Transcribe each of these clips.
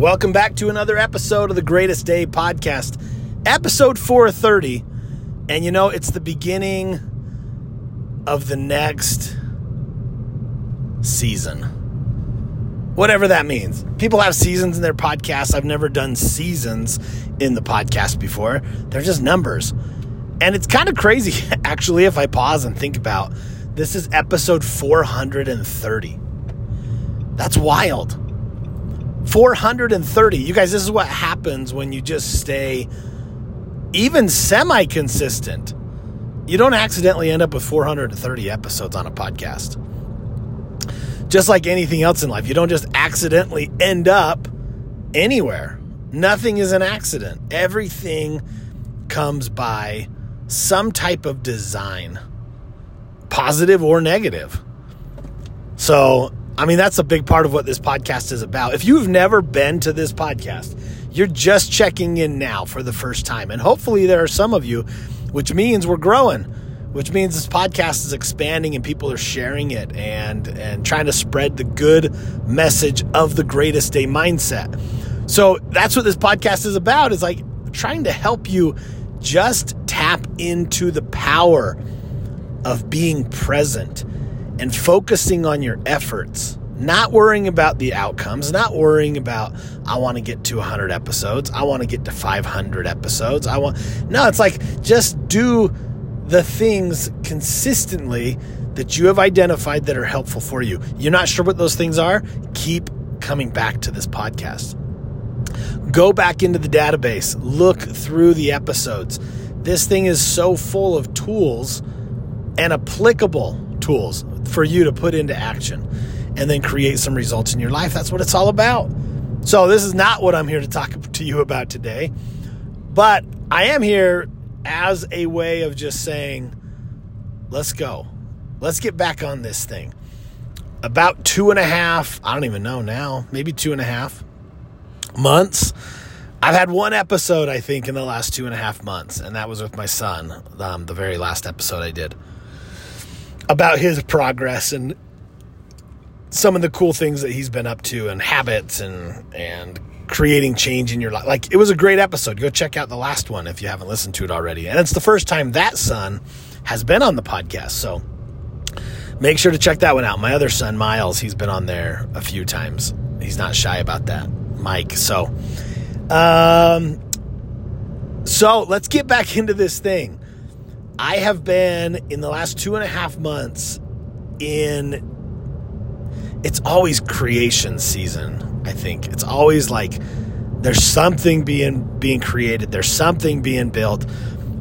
Welcome back to another episode of the Greatest Day podcast, episode 430. And you know, it's the beginning of the next season. Whatever that means. People have seasons in their podcasts. I've never done seasons in the podcast before, they're just numbers. And it's kind of crazy, actually, if I pause and think about this is episode 430. That's wild. 430. You guys, this is what happens when you just stay even semi consistent. You don't accidentally end up with 430 episodes on a podcast. Just like anything else in life, you don't just accidentally end up anywhere. Nothing is an accident. Everything comes by some type of design, positive or negative. So, I mean, that's a big part of what this podcast is about. If you've never been to this podcast, you're just checking in now for the first time. And hopefully, there are some of you, which means we're growing, which means this podcast is expanding and people are sharing it and, and trying to spread the good message of the greatest day mindset. So that's what this podcast is about is like trying to help you just tap into the power of being present and focusing on your efforts, not worrying about the outcomes, not worrying about, I want to get to 100 episodes, I want to get to 500 episodes. I want, no, it's like just do the things consistently that you have identified that are helpful for you. You're not sure what those things are? Keep coming back to this podcast. Go back into the database, look through the episodes. This thing is so full of tools and applicable tools for you to put into action and then create some results in your life. That's what it's all about. So, this is not what I'm here to talk to you about today, but I am here as a way of just saying, let's go. Let's get back on this thing. About two and a half, I don't even know now, maybe two and a half months. I've had one episode, I think, in the last two and a half months, and that was with my son, um, the very last episode I did about his progress and some of the cool things that he's been up to and habits and and creating change in your life. Like it was a great episode. Go check out the last one if you haven't listened to it already. And it's the first time that son has been on the podcast. So make sure to check that one out. My other son, Miles, he's been on there a few times. He's not shy about that. Mike. So um so let's get back into this thing. I have been in the last two and a half months in it's always creation season, I think. It's always like there's something being being created, there's something being built.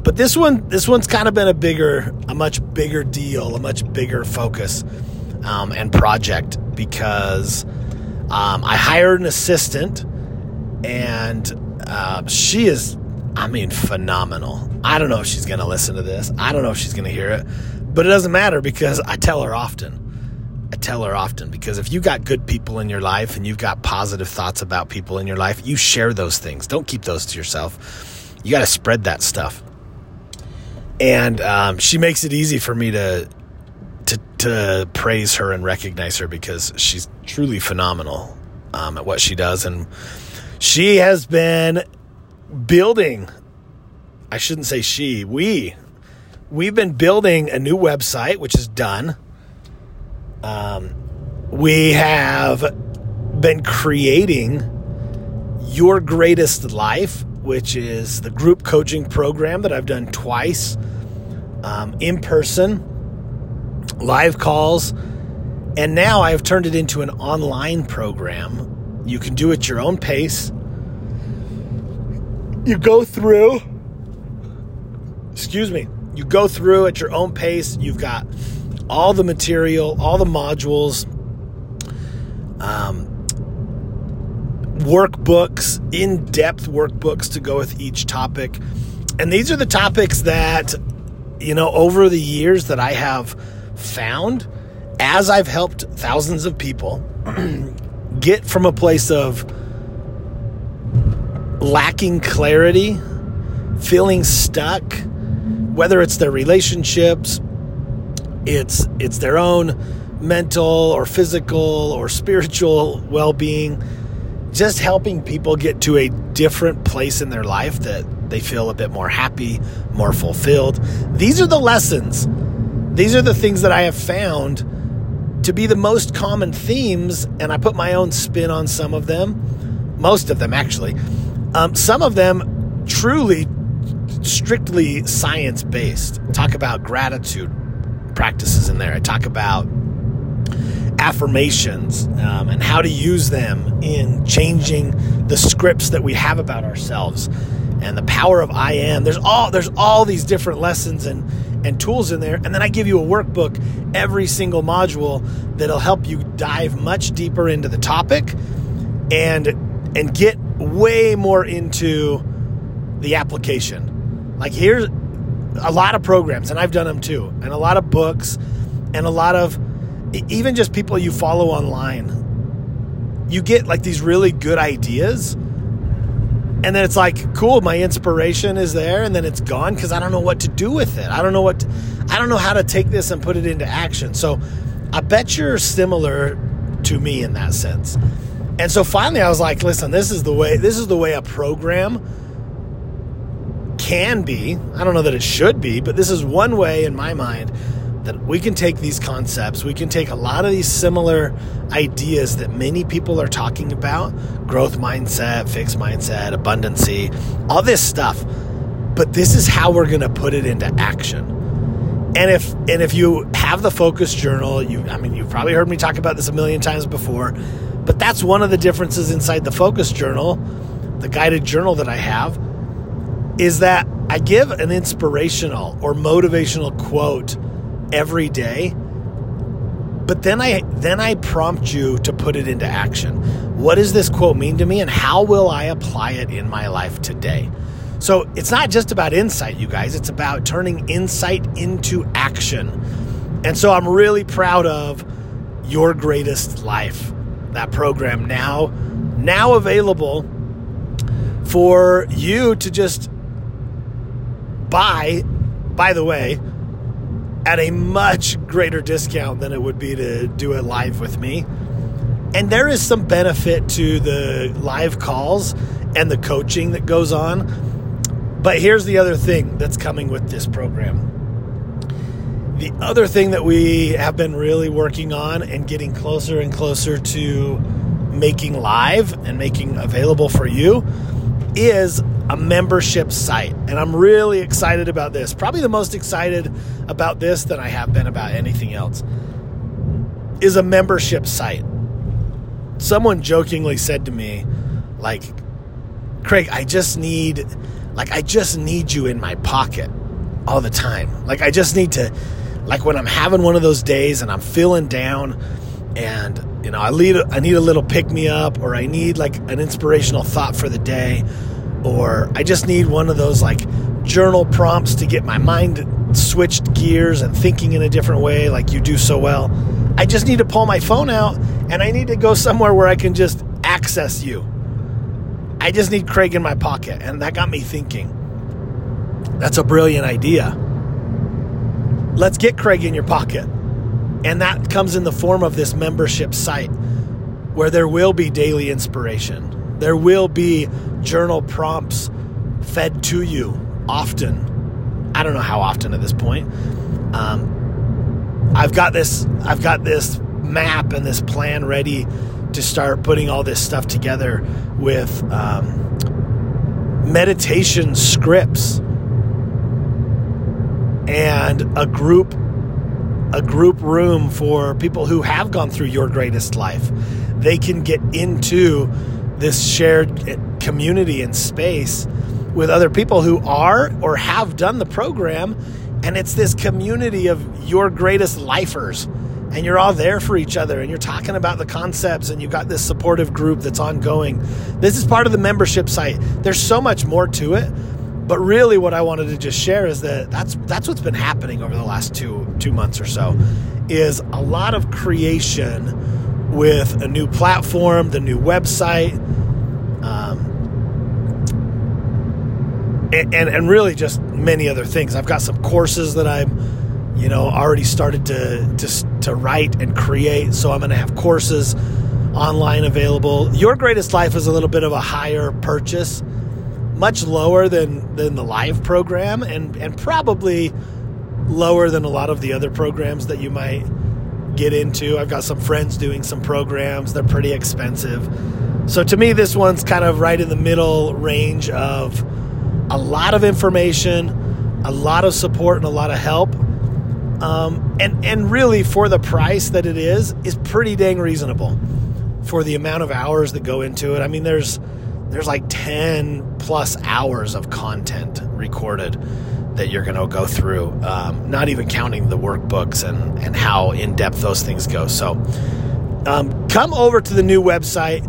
But this one this one's kind of been a bigger, a much bigger deal, a much bigger focus um, and project because um, I hired an assistant and uh, she is I mean, phenomenal. I don't know if she's going to listen to this. I don't know if she's going to hear it, but it doesn't matter because I tell her often. I tell her often because if you got good people in your life and you've got positive thoughts about people in your life, you share those things. Don't keep those to yourself. You got to spread that stuff. And um, she makes it easy for me to to to praise her and recognize her because she's truly phenomenal um, at what she does, and she has been building I shouldn't say she, we we've been building a new website which is done. Um, we have been creating your greatest life, which is the group coaching program that I've done twice, um, in person, live calls, and now I've turned it into an online program. You can do it your own pace you go through, excuse me, you go through at your own pace. You've got all the material, all the modules, um, workbooks, in depth workbooks to go with each topic. And these are the topics that, you know, over the years that I have found as I've helped thousands of people get from a place of lacking clarity, feeling stuck, whether it's their relationships, it's it's their own mental or physical or spiritual well-being just helping people get to a different place in their life that they feel a bit more happy, more fulfilled. These are the lessons. These are the things that I have found to be the most common themes, and I put my own spin on some of them, most of them actually. Um, some of them truly, strictly science based. Talk about gratitude practices in there. I talk about affirmations um, and how to use them in changing the scripts that we have about ourselves and the power of I am. There's all there's all these different lessons and and tools in there, and then I give you a workbook every single module that'll help you dive much deeper into the topic and and get way more into the application. Like here's a lot of programs, and I've done them too, and a lot of books, and a lot of even just people you follow online. You get like these really good ideas, and then it's like, cool, my inspiration is there, and then it's gone because I don't know what to do with it. I don't know what, to, I don't know how to take this and put it into action. So I bet you're similar to me in that sense. And so finally, I was like, listen, this is the way. This is the way a program can be. I don't know that it should be, but this is one way in my mind that we can take these concepts, we can take a lot of these similar ideas that many people are talking about growth mindset, fixed mindset, abundancy, all this stuff. But this is how we're going to put it into action. And if and if you have the focus journal, you I mean you've probably heard me talk about this a million times before, but that's one of the differences inside the focus journal, the guided journal that I have, is that I give an inspirational or motivational quote every day but then i then i prompt you to put it into action. What does this quote mean to me and how will i apply it in my life today? So it's not just about insight you guys. It's about turning insight into action. And so i'm really proud of your greatest life that program now now available for you to just buy by the way at a much greater discount than it would be to do it live with me. And there is some benefit to the live calls and the coaching that goes on. But here's the other thing that's coming with this program. The other thing that we have been really working on and getting closer and closer to making live and making available for you is a membership site. And I'm really excited about this. Probably the most excited about this than I have been about anything else. Is a membership site. Someone jokingly said to me, like, Craig, I just need, like, I just need you in my pocket all the time. Like, I just need to, like, when I'm having one of those days and I'm feeling down and, you know, I need, I need a little pick me up or I need, like, an inspirational thought for the day or I just need one of those like journal prompts to get my mind switched gears and thinking in a different way like you do so well. I just need to pull my phone out and I need to go somewhere where I can just access you. I just need Craig in my pocket. And that got me thinking. That's a brilliant idea. Let's get Craig in your pocket. And that comes in the form of this membership site where there will be daily inspiration there will be journal prompts fed to you often. I don't know how often at this point. Um, I've got this. I've got this map and this plan ready to start putting all this stuff together with um, meditation scripts and a group a group room for people who have gone through your greatest life. They can get into this shared community and space with other people who are or have done the program. And it's this community of your greatest lifers. And you're all there for each other and you're talking about the concepts and you've got this supportive group that's ongoing. This is part of the membership site. There's so much more to it. But really what I wanted to just share is that that's that's what's been happening over the last 2 2 months or so is a lot of creation with a new platform, the new website, um, and, and, and really just many other things. I've got some courses that I'm, you know, already started to to to write and create. So I'm going to have courses online available. Your Greatest Life is a little bit of a higher purchase, much lower than than the live program, and and probably lower than a lot of the other programs that you might get into. I've got some friends doing some programs; they're pretty expensive. So to me, this one's kind of right in the middle range of a lot of information, a lot of support, and a lot of help. Um, and and really, for the price that it is, is pretty dang reasonable for the amount of hours that go into it. I mean, there's there's like 10 plus hours of content recorded that you're going to go through, um, not even counting the workbooks and, and how in depth those things go. So um, come over to the new website,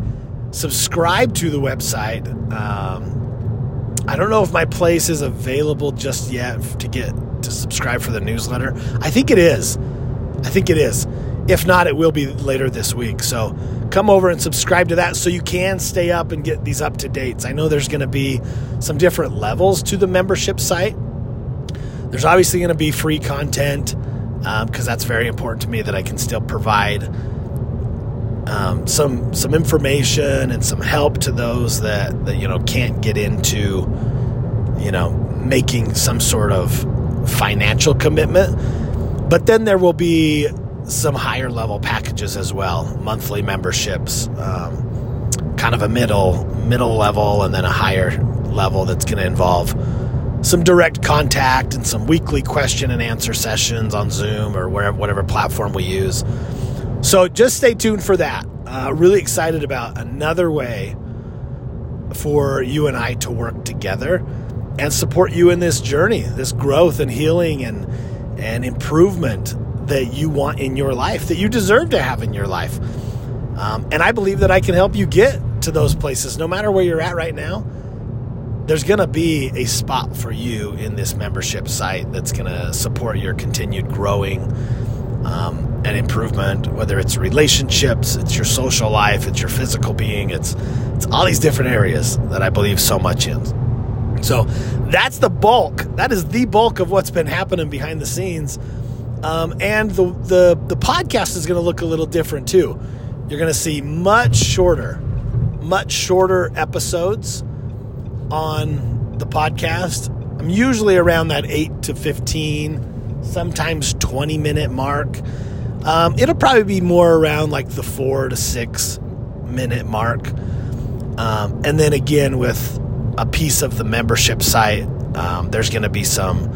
subscribe to the website. Um, I don't know if my place is available just yet to get to subscribe for the newsletter. I think it is. I think it is. If not, it will be later this week. So come over and subscribe to that so you can stay up and get these up to dates. I know there's going to be some different levels to the membership site. There's obviously going to be free content because um, that's very important to me that I can still provide um, some some information and some help to those that, that you know can't get into you know making some sort of financial commitment. But then there will be some higher level packages as well, monthly memberships, um, kind of a middle middle level, and then a higher level that's going to involve some direct contact and some weekly question and answer sessions on Zoom or wherever whatever platform we use. So just stay tuned for that. Uh, really excited about another way for you and I to work together and support you in this journey, this growth and healing and and improvement that you want in your life, that you deserve to have in your life. Um, and I believe that I can help you get to those places, no matter where you're at right now. There's going to be a spot for you in this membership site that's going to support your continued growing um, and improvement, whether it's relationships, it's your social life, it's your physical being, it's it's all these different areas that I believe so much in. So that's the bulk. That is the bulk of what's been happening behind the scenes um, and the, the, the podcast is going to look a little different too. You're going to see much shorter, much shorter episodes on the podcast. I'm usually around that 8 to 15, sometimes 20 minute mark. Um, it'll probably be more around like the 4 to 6 minute mark. Um, and then again, with a piece of the membership site, um, there's going to be some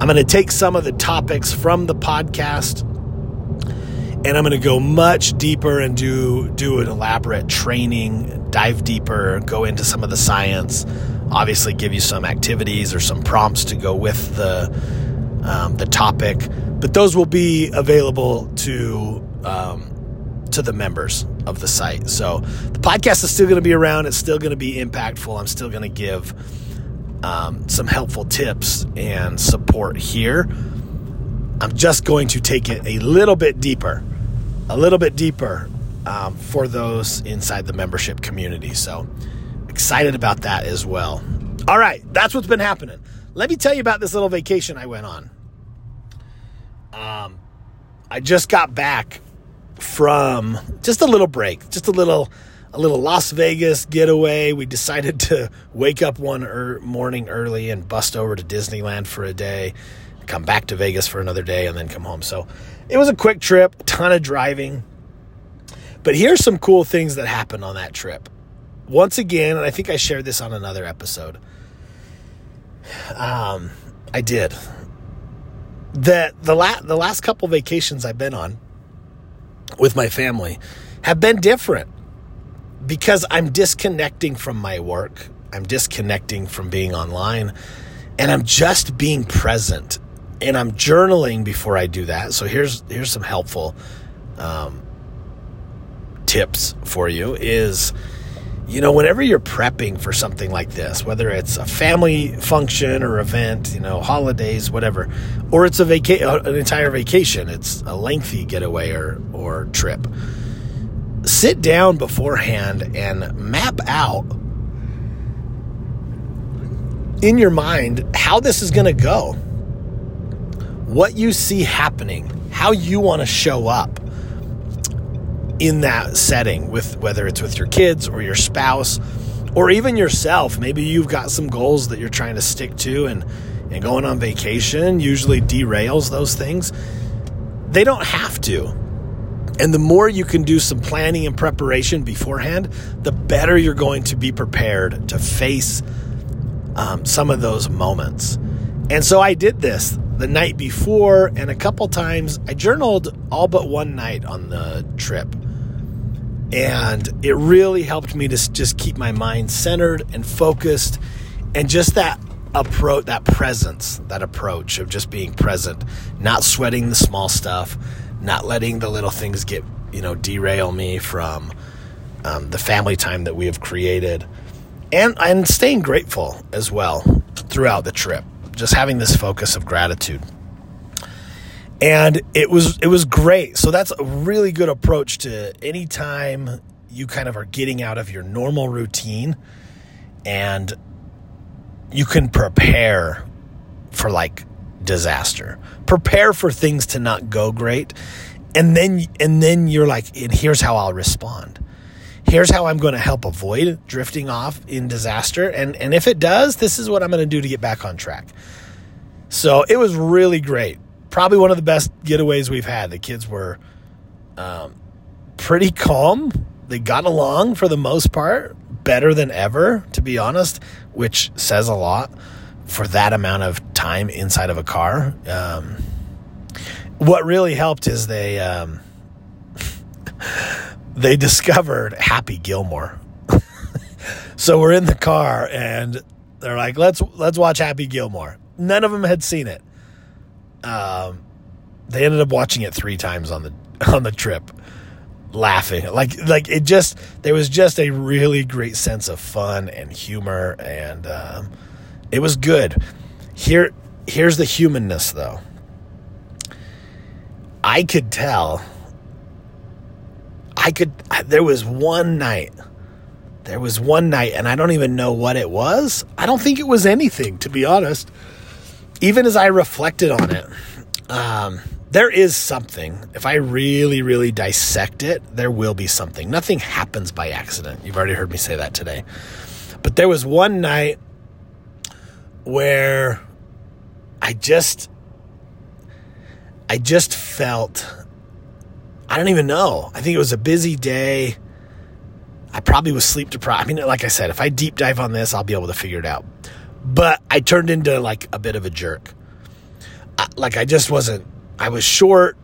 I'm going to take some of the topics from the podcast and I'm going to go much deeper and do do an elaborate training, dive deeper, go into some of the science, obviously give you some activities or some prompts to go with the um, the topic, but those will be available to um, to the members of the site. So the podcast is still going to be around. It's still going to be impactful. I'm still going to give um, some helpful tips and support here. I'm just going to take it a little bit deeper, a little bit deeper um, for those inside the membership community. So excited about that as well. All right, that's what's been happening. Let me tell you about this little vacation I went on. Um, I just got back from just a little break, just a little a little Las Vegas getaway. We decided to wake up one er- morning early and bust over to Disneyland for a day, come back to Vegas for another day, and then come home. So it was a quick trip, a ton of driving. But here's some cool things that happened on that trip. Once again, and I think I shared this on another episode. Um, I did. That the la- the last couple vacations I've been on with my family have been different because I'm disconnecting from my work, I'm disconnecting from being online, and I'm just being present. And I'm journaling before I do that. So here's here's some helpful um, tips for you. Is you know whenever you're prepping for something like this, whether it's a family function or event, you know holidays, whatever, or it's a vaca- an entire vacation, it's a lengthy getaway or or trip sit down beforehand and map out in your mind how this is going to go, what you see happening, how you want to show up. in that setting with whether it's with your kids or your spouse or even yourself. Maybe you've got some goals that you're trying to stick to and and going on vacation usually derails those things. They don't have to. And the more you can do some planning and preparation beforehand, the better you're going to be prepared to face um, some of those moments. And so I did this the night before, and a couple times I journaled all but one night on the trip. And it really helped me to just keep my mind centered and focused and just that approach, that presence, that approach of just being present, not sweating the small stuff, not letting the little things get, you know, derail me from um, the family time that we have created. And, and staying grateful as well throughout the trip, just having this focus of gratitude and it was it was great. So that's a really good approach to any time you kind of are getting out of your normal routine and you can prepare for like disaster. Prepare for things to not go great. And then and then you're like and here's how I'll respond. Here's how I'm going to help avoid drifting off in disaster and and if it does, this is what I'm going to do to get back on track. So, it was really great probably one of the best getaways we've had. The kids were um, pretty calm. They got along for the most part, better than ever, to be honest, which says a lot for that amount of time inside of a car. Um, what really helped is they um, they discovered Happy Gilmore. so we're in the car and they're like, "Let's let's watch Happy Gilmore." None of them had seen it um, they ended up watching it three times on the on the trip, laughing like like it just there was just a really great sense of fun and humor and um, it was good. Here here's the humanness though. I could tell. I could. There was one night. There was one night, and I don't even know what it was. I don't think it was anything, to be honest even as I reflected on it, um, there is something. If I really, really dissect it, there will be something. Nothing happens by accident. You've already heard me say that today. But there was one night where I just, I just felt, I don't even know. I think it was a busy day. I probably was sleep deprived. I mean, like I said, if I deep dive on this, I'll be able to figure it out but I turned into like a bit of a jerk. I, like I just wasn't. I was short.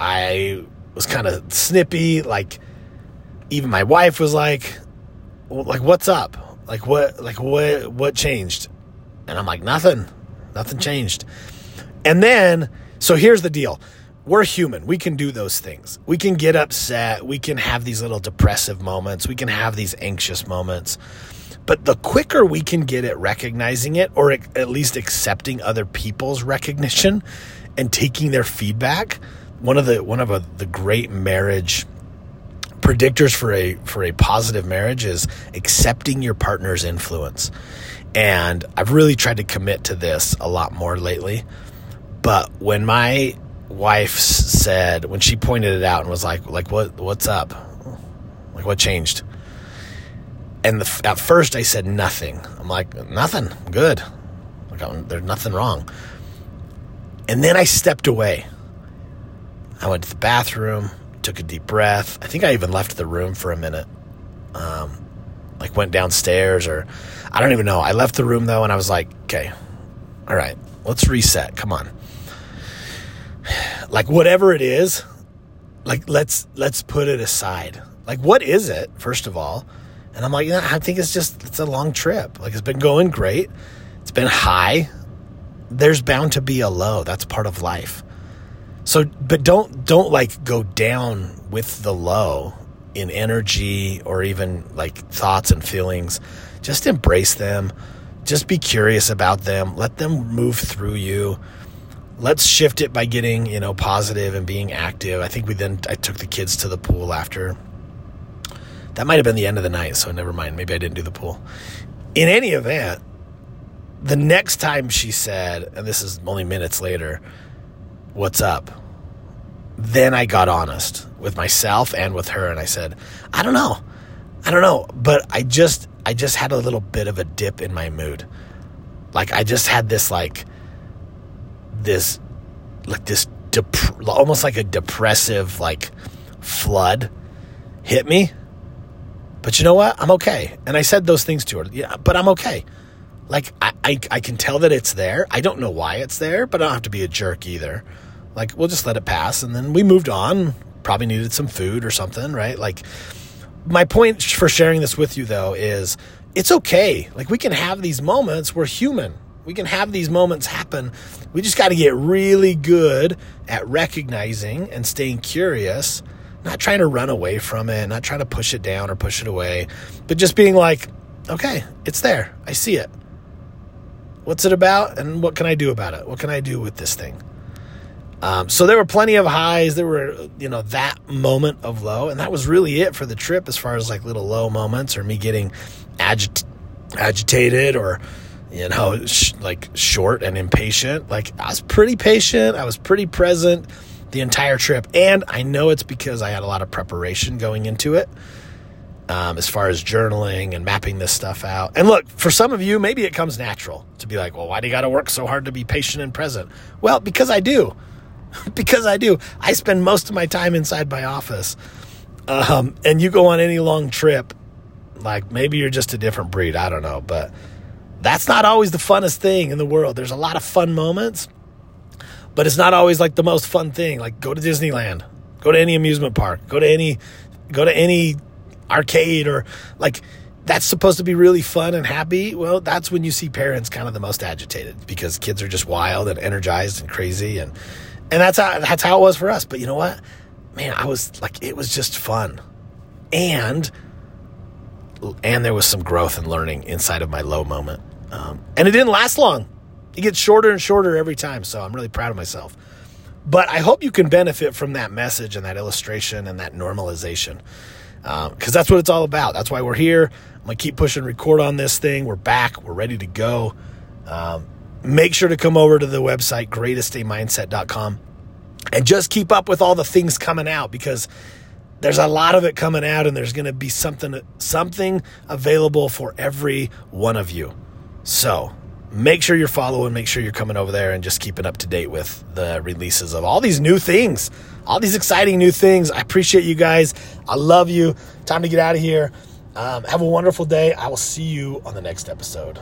I was kind of snippy. Like even my wife was like, "Like what's up? Like what? Like what? What changed?" And I'm like, "Nothing. Nothing changed." And then, so here's the deal. We're human. We can do those things. We can get upset. We can have these little depressive moments. We can have these anxious moments. But the quicker we can get at recognizing it, or at least accepting other people's recognition and taking their feedback, one of the one of a, the great marriage predictors for a for a positive marriage is accepting your partner's influence. And I've really tried to commit to this a lot more lately. But when my wife said when she pointed it out and was like like what what's up? Like what changed? And the, at first I said nothing. I'm like, nothing, good. Like, there's nothing wrong. And then I stepped away. I went to the bathroom, took a deep breath. I think I even left the room for a minute. Um, like went downstairs or I don't even know. I left the room though and I was like, okay, all right, let's reset. Come on. Like whatever it is, like let's let's put it aside. Like what is it, first of all? And I'm like, yeah, I think it's just it's a long trip. Like it's been going great. It's been high. There's bound to be a low. That's part of life. So, but don't don't like go down with the low in energy or even like thoughts and feelings. Just embrace them. Just be curious about them. Let them move through you. Let's shift it by getting, you know, positive and being active. I think we then I took the kids to the pool after that might have been the end of the night, so never mind. Maybe I didn't do the pool. In any event, the next time she said, and this is only minutes later, what's up? Then I got honest with myself and with her and I said, I don't know. I don't know, but I just I just had a little bit of a dip in my mood. Like I just had this like this like this dep- almost like a depressive like flood hit me. But you know what? I'm okay. And I said those things to her. Yeah, but I'm okay. Like I, I, I can tell that it's there. I don't know why it's there, but I don't have to be a jerk either. Like we'll just let it pass, and then we moved on. Probably needed some food or something, right? Like my point for sharing this with you though is it's okay. Like we can have these moments. We're human. We can have these moments happen. We just got to get really good at recognizing and staying curious, not trying to run away from it, not trying to push it down or push it away, but just being like, okay, it's there. I see it. What's it about? And what can I do about it? What can I do with this thing? Um, so there were plenty of highs. There were, you know, that moment of low, and that was really it for the trip as far as like little low moments or me getting agit- agitated or you know, sh- like short and impatient. Like I was pretty patient. I was pretty present the entire trip. And I know it's because I had a lot of preparation going into it. Um, as far as journaling and mapping this stuff out. And look, for some of you, maybe it comes natural to be like, well, why do you got to work so hard to be patient and present? Well, because I do. because I do. I spend most of my time inside my office. Um, and you go on any long trip, like maybe you're just a different breed. I don't know. But that's not always the funnest thing in the world. There's a lot of fun moments, but it's not always like the most fun thing. Like go to Disneyland, go to any amusement park, go to any go to any arcade or like that's supposed to be really fun and happy. Well, that's when you see parents kind of the most agitated because kids are just wild and energized and crazy and and that's how that's how it was for us. But you know what? Man, I was like it was just fun. And and there was some growth and learning inside of my low moment. Um, and it didn't last long. It gets shorter and shorter every time. So I'm really proud of myself. But I hope you can benefit from that message and that illustration and that normalization. Because um, that's what it's all about. That's why we're here. I'm going to keep pushing record on this thing. We're back. We're ready to go. Um, make sure to come over to the website, greatestdaymindset.com, and just keep up with all the things coming out because there's a lot of it coming out and there's going to be something something available for every one of you. So, make sure you're following, make sure you're coming over there and just keeping up to date with the releases of all these new things, all these exciting new things. I appreciate you guys. I love you. Time to get out of here. Um, have a wonderful day. I will see you on the next episode.